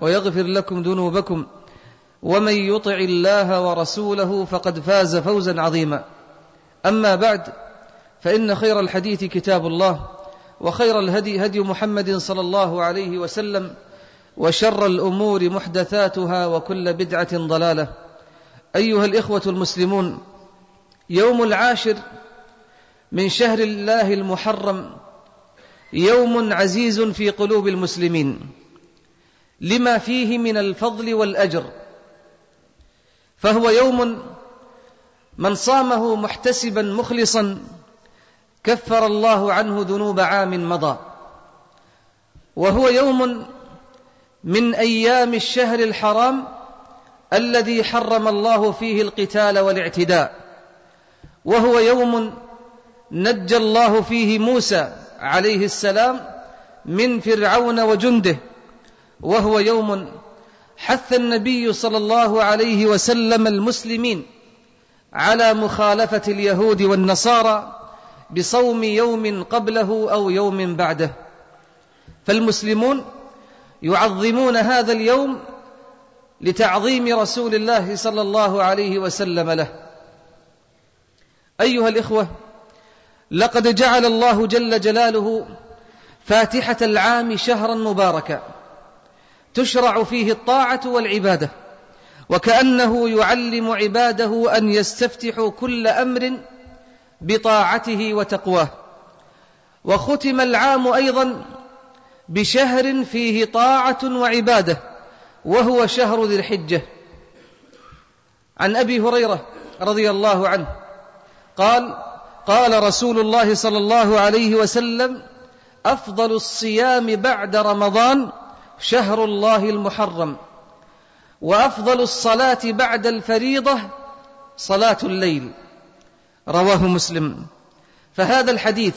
ويغفر لكم ذنوبكم ومن يطع الله ورسوله فقد فاز فوزا عظيما. أما بعد فإن خير الحديث كتاب الله وخير الهدي هدي محمد صلى الله عليه وسلم وشر الأمور محدثاتها وكل بدعة ضلالة. أيها الإخوة المسلمون يوم العاشر من شهر الله المحرم يوم عزيز في قلوب المسلمين. لما فيه من الفضل والأجر. فهو يوم من صامه محتسبا مخلصا كفر الله عنه ذنوب عام مضى. وهو يوم من أيام الشهر الحرام الذي حرم الله فيه القتال والاعتداء. وهو يوم نجى الله فيه موسى عليه السلام من فرعون وجنده. وهو يوم حث النبي صلى الله عليه وسلم المسلمين على مخالفة اليهود والنصارى بصوم يوم قبله أو يوم بعده. فالمسلمون يعظمون هذا اليوم لتعظيم رسول الله صلى الله عليه وسلم له. أيها الإخوة لقد جعل الله جل جلاله فاتحة العام شهرا مباركا. تشرع فيه الطاعة والعبادة وكأنه يعلم عباده أن يستفتحوا كل أمر بطاعته وتقواه. وختم العام أيضا بشهر فيه طاعة وعبادة وهو شهر ذي الحجة. عن أبي هريرة رضي الله عنه قال قال رسول الله صلى الله عليه وسلم أفضل الصيام بعد رمضان شهر الله المحرم وأفضل الصلاة بعد الفريضة صلاة الليل. رواه مسلم. فهذا الحديث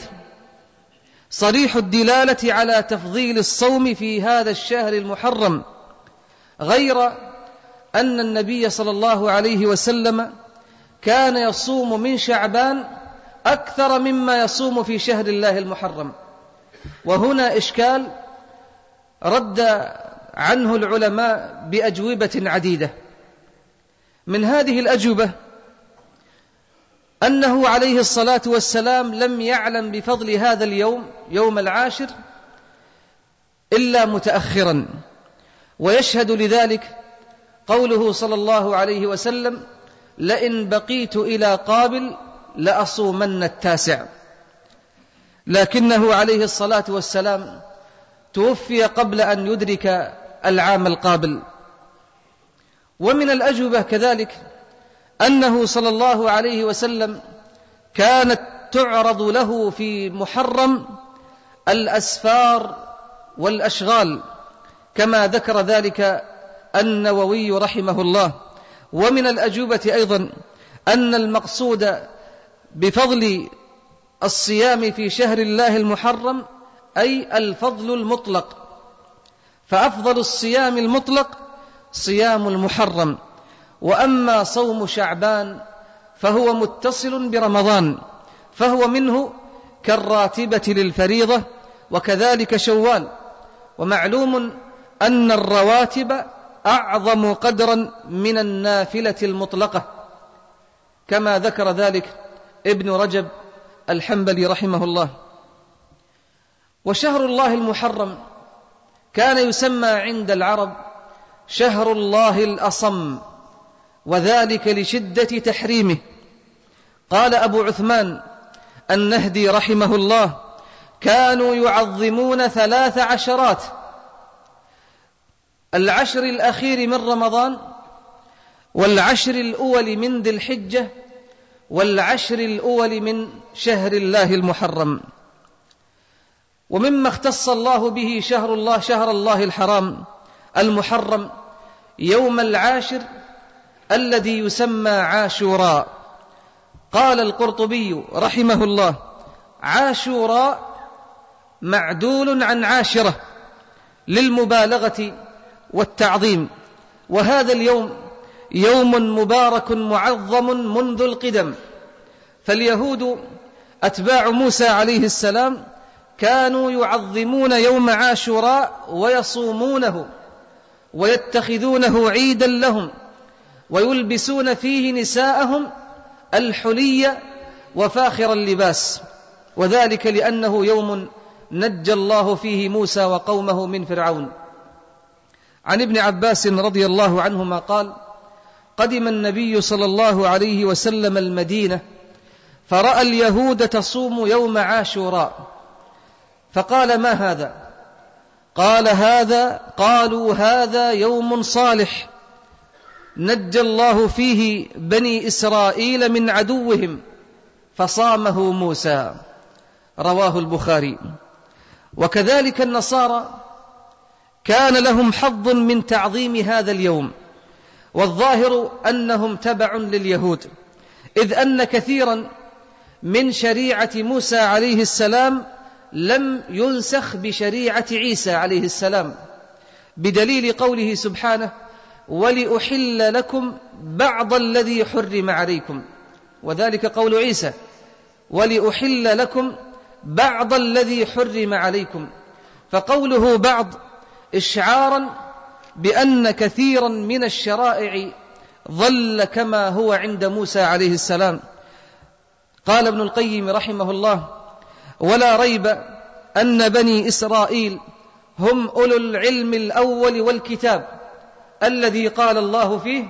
صريح الدلالة على تفضيل الصوم في هذا الشهر المحرم غير أن النبي صلى الله عليه وسلم كان يصوم من شعبان أكثر مما يصوم في شهر الله المحرم. وهنا إشكال رد عنه العلماء بأجوبة عديدة. من هذه الأجوبة أنه عليه الصلاة والسلام لم يعلم بفضل هذا اليوم يوم العاشر إلا متأخرا. ويشهد لذلك قوله صلى الله عليه وسلم لئن بقيت إلى قابل لأصومن التاسع لكنه عليه الصلاة والسلام توفي قبل أن يدرك العام القابل. ومن الأجوبة كذلك أنه صلى الله عليه وسلم كانت تعرض له في محرم الأسفار والأشغال كما ذكر ذلك النووي رحمه الله. ومن الأجوبة أيضا أن المقصود بفضل الصيام في شهر الله المحرم أي الفضل المطلق. فأفضل الصيام المطلق صيام المحرم. وأما صوم شعبان فهو متصل برمضان فهو منه كالراتبة للفريضة وكذلك شوال. ومعلوم أن الرواتب أعظم قدرا من النافلة المطلقة. كما ذكر ذلك ابن رجب الحنبلي رحمه الله. وشهر الله المحرم كان يسمى عند العرب شهر الله الأصم وذلك لشدة تحريمه. قال أبو عثمان النهدي رحمه الله كانوا يعظمون ثلاث عشرات. العشر الأخير من رمضان والعشر الأول من ذي الحجة والعشر الأول من شهر الله المحرم. ومما اختص الله به شهر الله شهر الله الحرام المحرم يوم العاشر الذي يسمى عاشوراء. قال القرطبي رحمه الله عاشوراء معدول عن عاشرة للمبالغة والتعظيم. وهذا اليوم يوم مبارك معظم منذ القدم. فاليهود أتباع موسى عليه السلام كانوا يعظمون يوم عاشوراء ويصومونه ويتخذونه عيدا لهم ويلبسون فيه نساءهم الحلي وفاخر اللباس. وذلك لأنه يوم نجى الله فيه موسى وقومه من فرعون. عن ابن عباس رضي الله عنهما قال قدم النبي صلى الله عليه وسلم المدينة فرأى اليهود تصوم يوم عاشوراء. فقال ما هذا؟ قال هذا قالوا هذا يوم صالح. نجى الله فيه بني إسرائيل من عدوهم فصامه موسى. رواه البخاري. وكذلك النصارى كان لهم حظ من تعظيم هذا اليوم. والظاهر أنهم تبع لليهود. إذ أن كثيرا من شريعة موسى عليه السلام لم ينسخ بشريعة عيسى عليه السلام بدليل قوله سبحانه ولأحل لكم بعض الذي حرم عليكم وذلك قول عيسى ولأحل لكم بعض الذي حرم عليكم فقوله بعض إشعارا بأن كثيرا من الشرائع ظل كما هو عند موسى عليه السلام. قال ابن القيم رحمه الله ولا ريب أن بني إسرائيل هم أولو العلم الأول والكتاب الذي قال الله فيه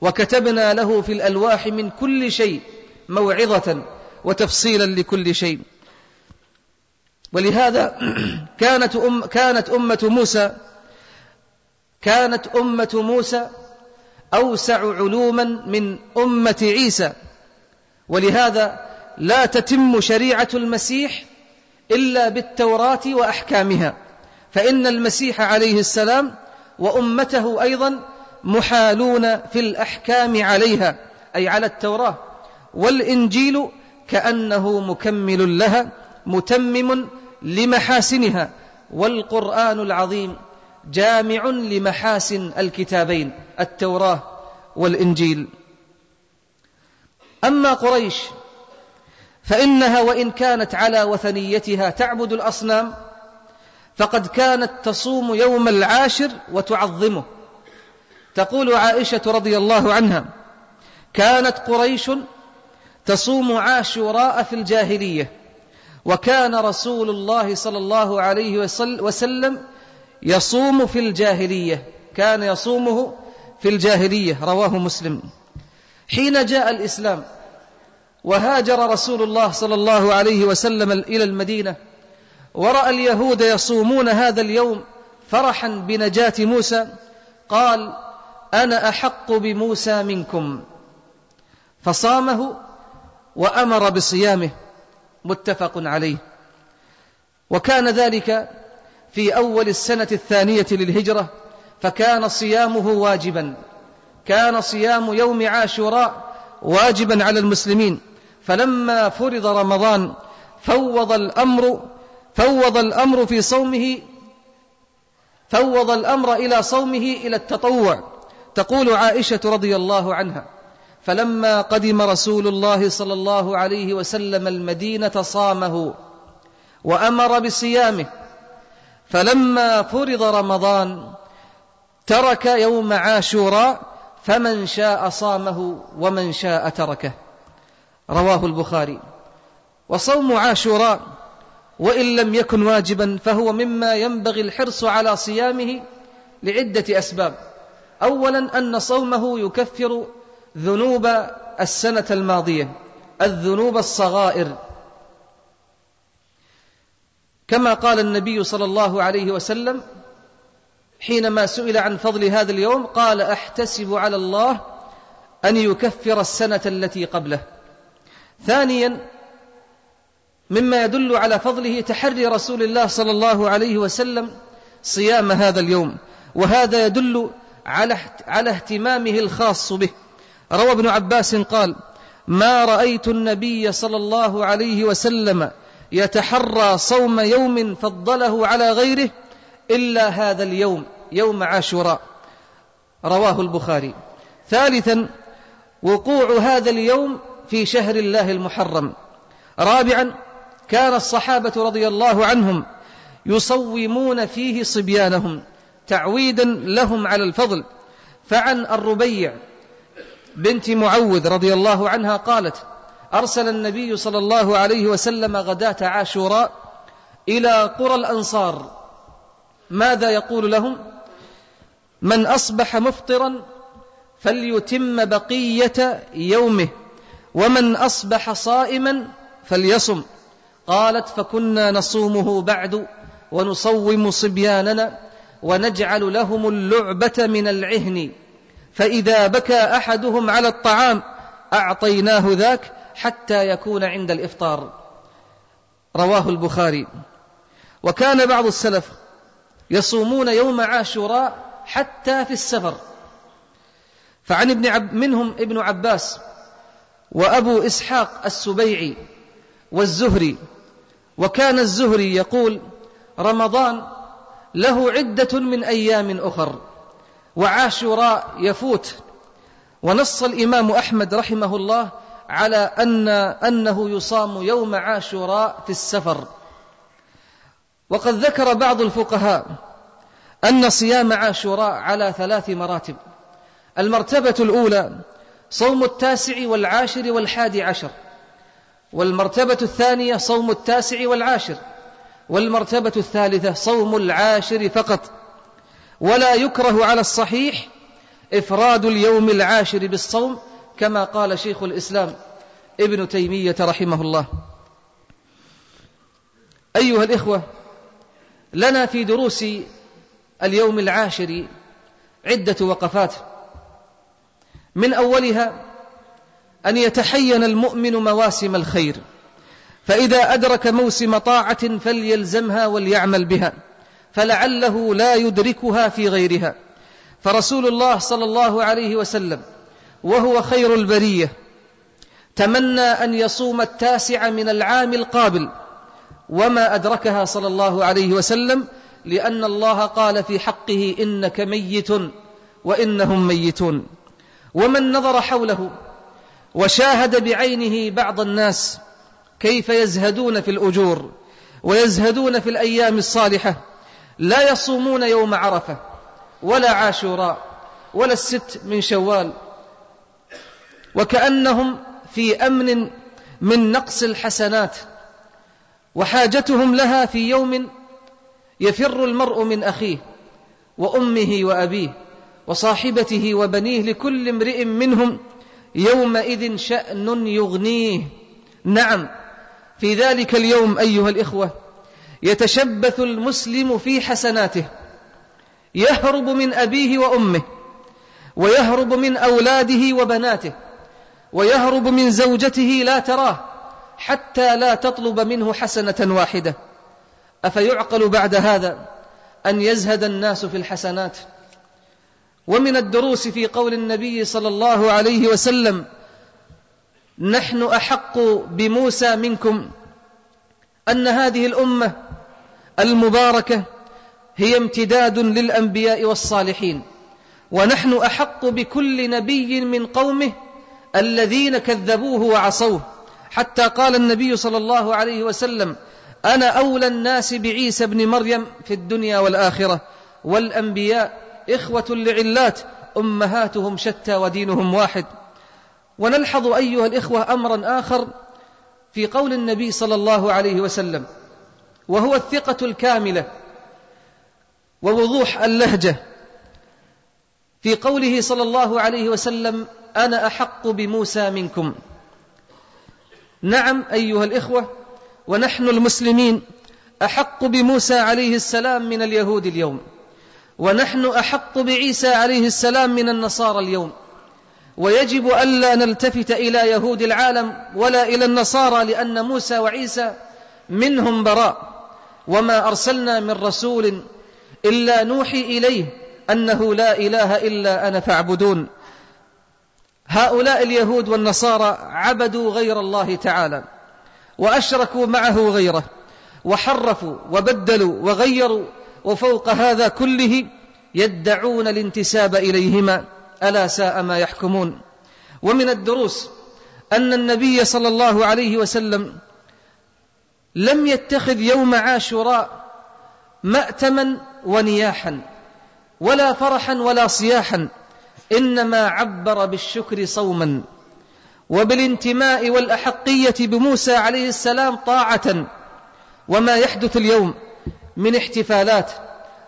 وكتبنا له في الألواح من كل شيء موعظة وتفصيلا لكل شيء. ولهذا كانت أم كانت أمة موسى كانت أمة موسى أوسع علوما من أمة عيسى. ولهذا لا تتم شريعة المسيح إلا بالتوراة وأحكامها فإن المسيح عليه السلام وأمته أيضا محالون في الأحكام عليها أي على التوراة والإنجيل كأنه مكمل لها متمم لمحاسنها والقرآن العظيم جامع لمحاسن الكتابين التوراة والإنجيل. أما قريش فإنها وإن كانت على وثنيتها تعبد الأصنام فقد كانت تصوم يوم العاشر وتعظمه. تقول عائشة رضي الله عنها كانت قريش تصوم عاشوراء في الجاهلية وكان رسول الله صلى الله عليه وسلم يصوم في الجاهلية كان يصومه في الجاهلية رواه مسلم. حين جاء الإسلام وهاجر رسول الله صلى الله عليه وسلم إلى المدينة ورأى اليهود يصومون هذا اليوم فرحا بنجاة موسى قال أنا أحق بموسى منكم. فصامه وأمر بصيامه متفق عليه. وكان ذلك في أول السنة الثانية للهجرة فكان صيامه واجبا. كان صيام يوم عاشوراء واجبا على المسلمين. فلما فرض رمضان فوض الأمر فوض الأمر في صومه فوض الأمر إلى صومه إلى التطوع. تقول عائشة رضي الله عنها فلما قدم رسول الله صلى الله عليه وسلم المدينة صامه وأمر بصيامه. فلما فرض رمضان ترك يوم عاشوراء فمن شاء صامه ومن شاء تركه. رواه البخاري. وصوم عاشوراء وإن لم يكن واجبا فهو مما ينبغي الحرص على صيامه لعدة أسباب. أولا أن صومه يكفر ذنوب السنة الماضية الذنوب الصغائر. كما قال النبي صلى الله عليه وسلم حينما سئل عن فضل هذا اليوم قال أحتسب على الله أن يكفر السنة التي قبله. ثانيا مما يدل على فضله تحري رسول الله صلى الله عليه وسلم صيام هذا اليوم وهذا يدل على على اهتمامه الخاص به. روى ابن عباس قال ما رأيت النبي صلى الله عليه وسلم يتحرى صوم يوم فضله على غيره إلا هذا اليوم يوم عاشوراء. رواه البخاري. ثالثا وقوع هذا اليوم في شهر الله المحرم. رابعا كان الصحابة رضي الله عنهم يصومون فيه صبيانهم تعويدا لهم على الفضل. فعن الربيع بنت معوذ رضي الله عنها قالت أرسل النبي صلى الله عليه وسلم غداة عاشوراء إلى قرى الأنصار. ماذا يقول لهم؟ من أصبح مفطرا فليتم بقية يومه ومن أصبح صائما فليصم. قالت فكنا نصومه بعد ونصوم صبياننا ونجعل لهم اللعبة من العهن فإذا بكى أحدهم على الطعام أعطيناه ذاك حتى يكون عند الإفطار. رواه البخاري. وكان بعض السلف يصومون يوم عاشوراء حتى في السفر. فعن ابن عب منهم ابن عباس وأبو إسحاق السبيعي والزهري وكان الزهري يقول رمضان له عدة من أيام أخر وعاشوراء يفوت ونص الإمام أحمد رحمه الله على ان أنه يصام يوم عاشوراء في السفر. وقد ذكر بعض الفقهاء أن صيام عاشوراء على ثلاث مراتب. المرتبة الأولى صوم التاسع والعاشر والحادي عشر والمرتبة الثانية صوم التاسع والعاشر والمرتبة الثالثة صوم العاشر فقط. ولا يكره على الصحيح إفراد اليوم العاشر بالصوم كما قال شيخ الإسلام ابن تيمية رحمه الله. أيها الإخوة لنا في دروس اليوم العاشر عدة وقفات. من أولها أن يتحين المؤمن مواسم الخير فإذا أدرك موسم طاعة فليلزمها وليعمل بها فلعله لا يدركها في غيرها. فرسول الله صلى الله عليه وسلم وهو خير البرية تمنى أن يصوم التاسع من العام القابل. وما أدركها صلى الله عليه وسلم لأن الله قال في حقه إنك ميت وإنهم ميتون. ومن نظر حوله وشاهد بعينه بعض الناس كيف يزهدون في الأجور ويزهدون في الأيام الصالحة لا يصومون يوم عرفة ولا عاشوراء ولا الست من شوال وكأنهم في أمن من نقص الحسنات وحاجتهم لها في يوم يفر المرء من أخيه وأمه وأبيه وصاحبته وبنيه لكل امرئ منهم يومئذ شأن يغنيه. نعم في ذلك اليوم أيها الإخوة يتشبث المسلم في حسناته يهرب من أبيه وأمه ويهرب من أولاده وبناته ويهرب من زوجته لا تراه حتى لا تطلب منه حسنة واحدة. أفيعقل بعد هذا أن يزهد الناس في الحسنات؟ ومن الدروس في قول النبي صلى الله عليه وسلم نحن أحق بموسى منكم. أن هذه الأمة المباركة هي امتداد للأنبياء والصالحين. ونحن أحق بكل نبي من قومه الذين كذبوه وعصوه. حتى قال النبي صلى الله عليه وسلم أنا أولى الناس بعيسى ابن مريم في الدنيا والآخرة والأنبياء إخوة لعلات أمهاتهم شتى ودينهم واحد. ونلحظ أيها الإخوة أمرا آخر في قول النبي صلى الله عليه وسلم وهو الثقة الكاملة ووضوح اللهجة. في قوله صلى الله عليه وسلم أنا أحق بموسى منكم. نعم أيها الإخوة ونحن المسلمين أحق بموسى عليه السلام من اليهود اليوم ونحن أحق بعيسى عليه السلام من النصارى اليوم. ويجب ألا نلتفت إلى يهود العالم ولا إلى النصارى لأن موسى وعيسى منهم براء. وما أرسلنا من رسول إلا نوحي إليه أنه لا إله إلا أنا فاعبدون. هؤلاء اليهود والنصارى عبدوا غير الله تعالى وأشركوا معه غيره وحرفوا وبدلوا وغيروا وفوق هذا كله يدعون الانتساب إليهما ألا ساء ما يحكمون. ومن الدروس أن النبي صلى الله عليه وسلم لم يتخذ يوم عاشوراء مأتما ونياحا ولا فرحا ولا صياحا إنما عبر بالشكر صوما وبالانتماء والأحقية بموسى عليه السلام طاعة وما يحدث اليوم من احتفالات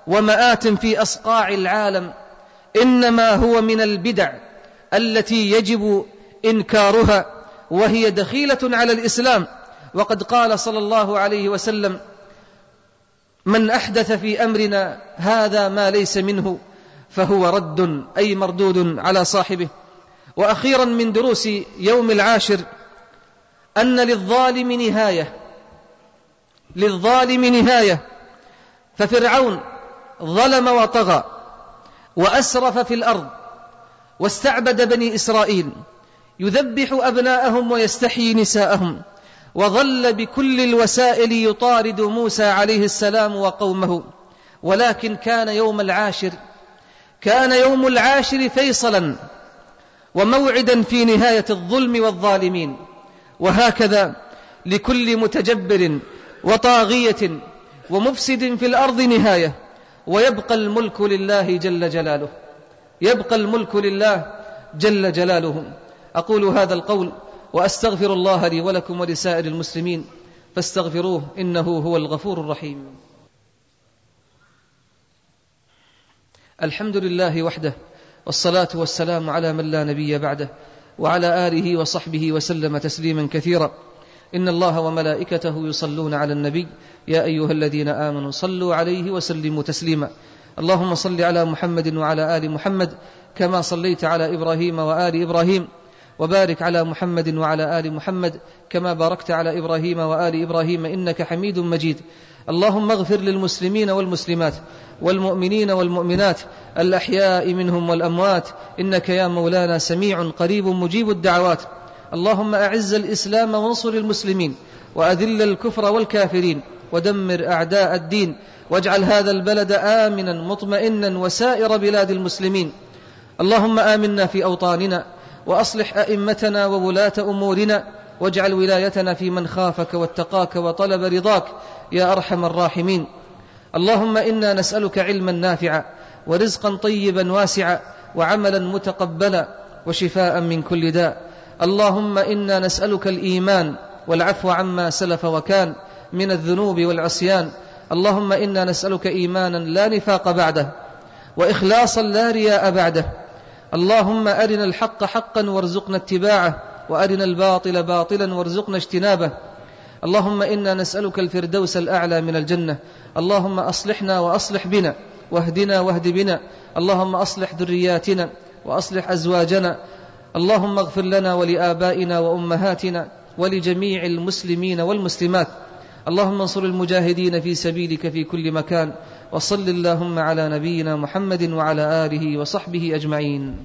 ومآت في أصقاع العالم إنما هو من البدع التي يجب إنكارها وهي دخيلة على الإسلام. وقد قال صلى الله عليه وسلم من أحدث في أمرنا هذا ما ليس منه فهو رد أي مردود على صاحبه. وأخيرا من دروس يوم العاشر أن للظالم نهاية. للظالم نهاية. ففرعون ظلم وطغى وأسرف في الأرض واستعبد بني إسرائيل يذبح أبناءهم ويستحيي نساءهم وظل بكل الوسائل يطارد موسى عليه السلام وقومه. ولكن كان يوم العاشر كان يوم العاشر فيصلا وموعدا في نهاية الظلم والظالمين وهكذا لكل متجبر وطاغية ومفسد في الأرض نهاية ويبقى الملك لله جل جلاله يبقى الملك لله جل جلاله. أقول هذا القول وأستغفر الله لي ولكم ولسائر المسلمين فاستغفروه إنه هو الغفور الرحيم. الحمد لله وحده والصلاة والسلام على من لا نبي بعده وعلى آله وصحبه وسلم تسليما كثيرا. إن الله وملائكته يصلون على النبي. يا أيها الذين آمنوا صلوا عليه وسلموا تسليما. اللهم صل على محمد وعلى آل محمد كما صليت على إبراهيم وآل إبراهيم. وبارك على محمد وعلى آل محمد كما باركت على إبراهيم وآل إبراهيم إنك حميد مجيد. اللهم اغفر للمسلمين والمسلمات والمؤمنين والمؤمنات الأحياء منهم والأموات إنك يا مولانا سميع قريب مجيب الدعوات. اللهم أعز الإسلام وانصر المسلمين وأذل الكفر والكافرين ودمر أعداء الدين واجعل هذا البلد آمنا مطمئنا وسائر بلاد المسلمين. اللهم آمنا في أوطاننا وأصلح أئمتنا وولاة أمورنا واجعل ولايتنا في من خافك واتقاك وطلب رضاك يا أرحم الراحمين. اللهم إنا نسألك علما نافعا ورزقا طيبا واسعا وعملا متقبلا وشفاء من كل داء. اللهم إنا نسألك الإيمان والعفو عما سلف وكان من الذنوب والعصيان. اللهم إنا نسألك إيمانا لا نفاق بعده وإخلاصا لا رياء بعده اللهم أرنا الحق حقا وارزقنا اتباعه وأرنا الباطل باطلا وارزقنا اجتنابه. اللهم إنا نسألك الفردوس الأعلى من الجنة. اللهم أصلحنا وأصلح بنا واهدنا واهد بنا. اللهم أصلح ذرياتنا وأصلح أزواجنا. اللهم اغفر لنا ولآبائنا وأمهاتنا ولجميع المسلمين والمسلمات. اللهم انصر المجاهدين في سبيلك في كل مكان. وصل اللهم على نبينا محمد وعلى آله وصحبه أجمعين.